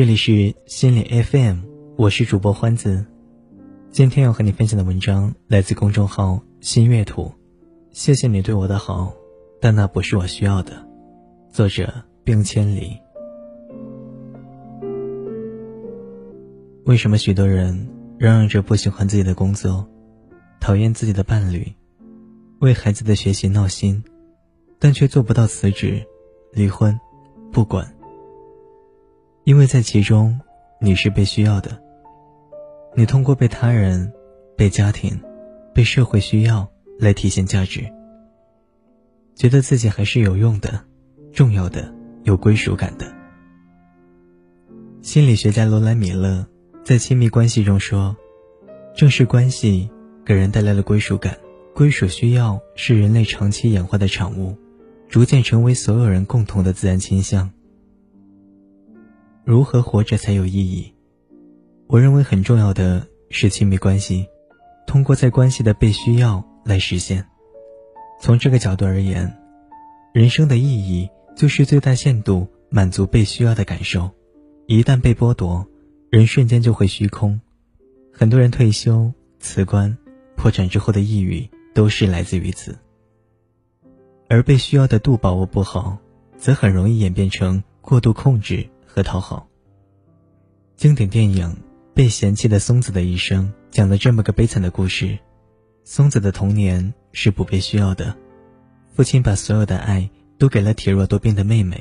这里是心理 FM，我是主播欢子。今天要和你分享的文章来自公众号新月图。谢谢你对我的好，但那不是我需要的。作者冰千里。为什么许多人嚷嚷着不喜欢自己的工作，讨厌自己的伴侣，为孩子的学习闹心，但却做不到辞职、离婚、不管？因为在其中，你是被需要的。你通过被他人、被家庭、被社会需要来体现价值，觉得自己还是有用的、重要的、有归属感的。心理学家罗兰·米勒在亲密关系中说：“正是关系给人带来了归属感，归属需要是人类长期演化的产物，逐渐成为所有人共同的自然倾向。”如何活着才有意义？我认为很重要的是亲密关系，通过在关系的被需要来实现。从这个角度而言，人生的意义就是最大限度满足被需要的感受。一旦被剥夺，人瞬间就会虚空。很多人退休、辞官、破产之后的抑郁，都是来自于此。而被需要的度把握不好，则很容易演变成过度控制。和讨好。经典电影《被嫌弃的松子的一生》讲了这么个悲惨的故事：松子的童年是不被需要的，父亲把所有的爱都给了体弱多病的妹妹，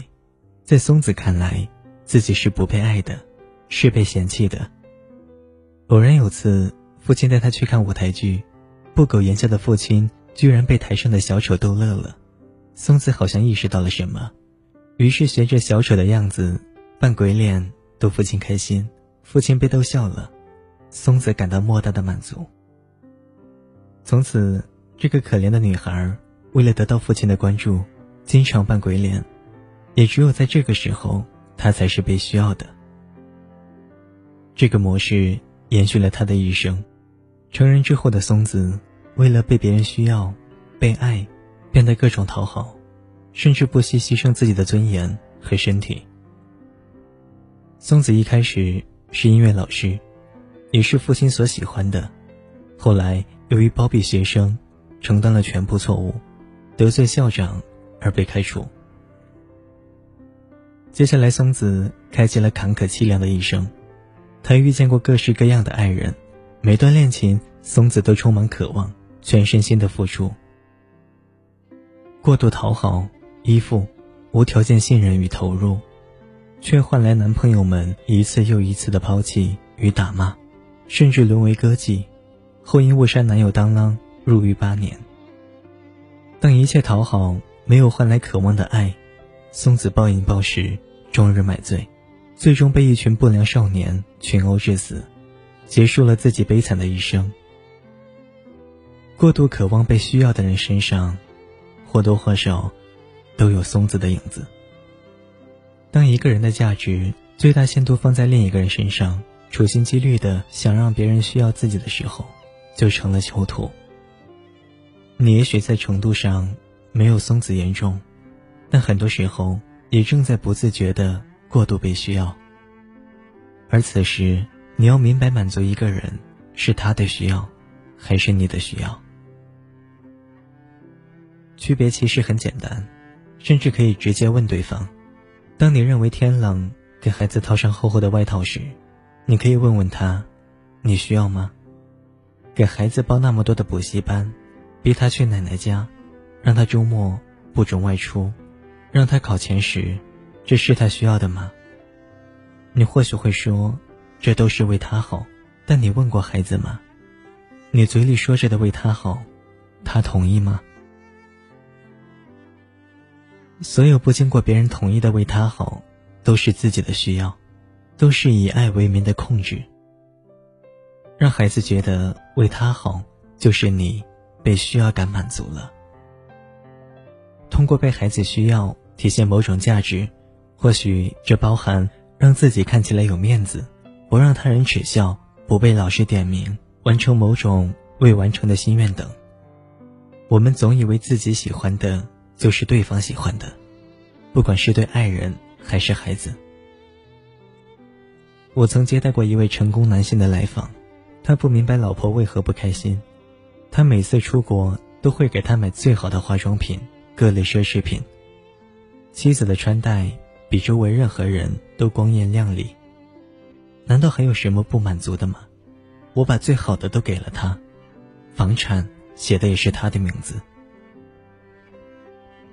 在松子看来，自己是不被爱的，是被嫌弃的。偶然有次，父亲带他去看舞台剧，不苟言笑的父亲居然被台上的小丑逗乐了，松子好像意识到了什么，于是学着小丑的样子。扮鬼脸逗父亲开心，父亲被逗笑了，松子感到莫大的满足。从此，这个可怜的女孩为了得到父亲的关注，经常扮鬼脸，也只有在这个时候，她才是被需要的。这个模式延续了她的一生。成人之后的松子，为了被别人需要、被爱，变得各种讨好，甚至不惜牺牲自己的尊严和身体。松子一开始是音乐老师，也是父亲所喜欢的。后来由于包庇学生，承担了全部错误，得罪校长而被开除。接下来，松子开启了坎坷凄凉的一生。他遇见过各式各样的爱人，每段恋情，松子都充满渴望，全身心的付出。过度讨好、依附、无条件信任与投入。却换来男朋友们一次又一次的抛弃与打骂，甚至沦为歌妓，后因误杀男友当啷入狱八年。当一切讨好没有换来渴望的爱，松子暴饮暴食，终日买醉，最终被一群不良少年群殴致死，结束了自己悲惨的一生。过度渴望被需要的人身上，或多或少，都有松子的影子。当一个人的价值最大限度放在另一个人身上，处心积虑的想让别人需要自己的时候，就成了囚徒。你也许在程度上没有松子严重，但很多时候也正在不自觉的过度被需要。而此时，你要明白，满足一个人是他的需要，还是你的需要？区别其实很简单，甚至可以直接问对方。当你认为天冷，给孩子套上厚厚的外套时，你可以问问他：“你需要吗？”给孩子报那么多的补习班，逼他去奶奶家，让他周末不准外出，让他考前时，这是他需要的吗？你或许会说，这都是为他好。但你问过孩子吗？你嘴里说着的为他好，他同意吗？所有不经过别人同意的为他好，都是自己的需要，都是以爱为名的控制。让孩子觉得为他好，就是你被需要感满足了。通过被孩子需要体现某种价值，或许这包含让自己看起来有面子，不让他人耻笑，不被老师点名，完成某种未完成的心愿等。我们总以为自己喜欢的。就是对方喜欢的，不管是对爱人还是孩子。我曾接待过一位成功男性的来访，他不明白老婆为何不开心。他每次出国都会给她买最好的化妆品、各类奢侈品。妻子的穿戴比周围任何人都光艳亮丽。难道还有什么不满足的吗？我把最好的都给了他，房产写的也是他的名字。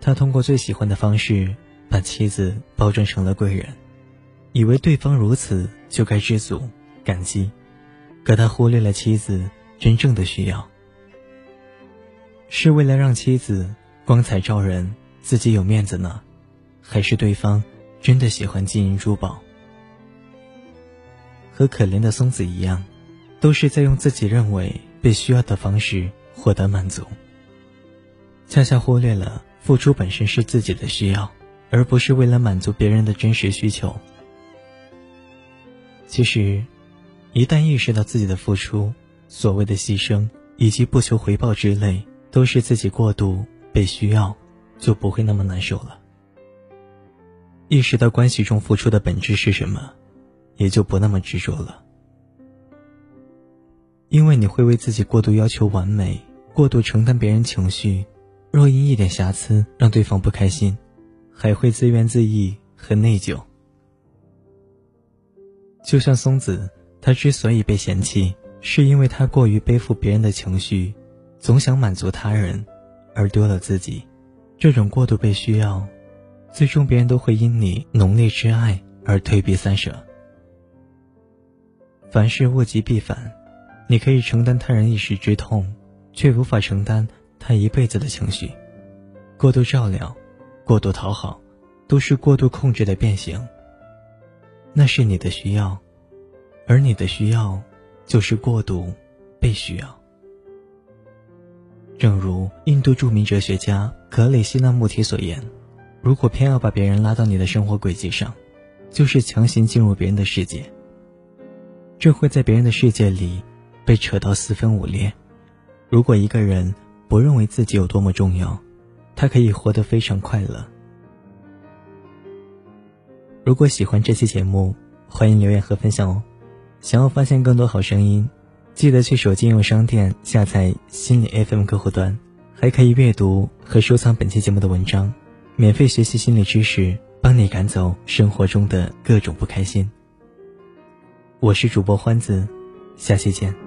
他通过最喜欢的方式把妻子包装成了贵人，以为对方如此就该知足感激，可他忽略了妻子真正的需要。是为了让妻子光彩照人，自己有面子呢，还是对方真的喜欢金银珠宝？和可怜的松子一样，都是在用自己认为被需要的方式获得满足，恰恰忽略了付出本身是自己的需要，而不是为了满足别人的真实需求。其实，一旦意识到自己的付出、所谓的牺牲以及不求回报之类，都是自己过度被需要，就不会那么难受了。意识到关系中付出的本质是什么，也就不那么执着了。因为你会为自己过度要求完美，过度承担别人情绪，若因一点瑕疵让对方不开心，还会自怨自艾和内疚。就像松子，他之所以被嫌弃，是因为他过于背负别人的情绪。总想满足他人，而丢了自己，这种过度被需要，最终别人都会因你浓烈之爱而退避三舍。凡事物极必反，你可以承担他人一时之痛，却无法承担他一辈子的情绪。过度照料，过度讨好，都是过度控制的变形。那是你的需要，而你的需要，就是过度被需要。正如印度著名哲学家格雷西纳穆提所言：“如果偏要把别人拉到你的生活轨迹上，就是强行进入别人的世界。这会在别人的世界里被扯到四分五裂。如果一个人不认为自己有多么重要，他可以活得非常快乐。”如果喜欢这期节目，欢迎留言和分享哦。想要发现更多好声音。记得去手机应用商店下载心理 FM 客户端，还可以阅读和收藏本期节目的文章，免费学习心理知识，帮你赶走生活中的各种不开心。我是主播欢子，下期见。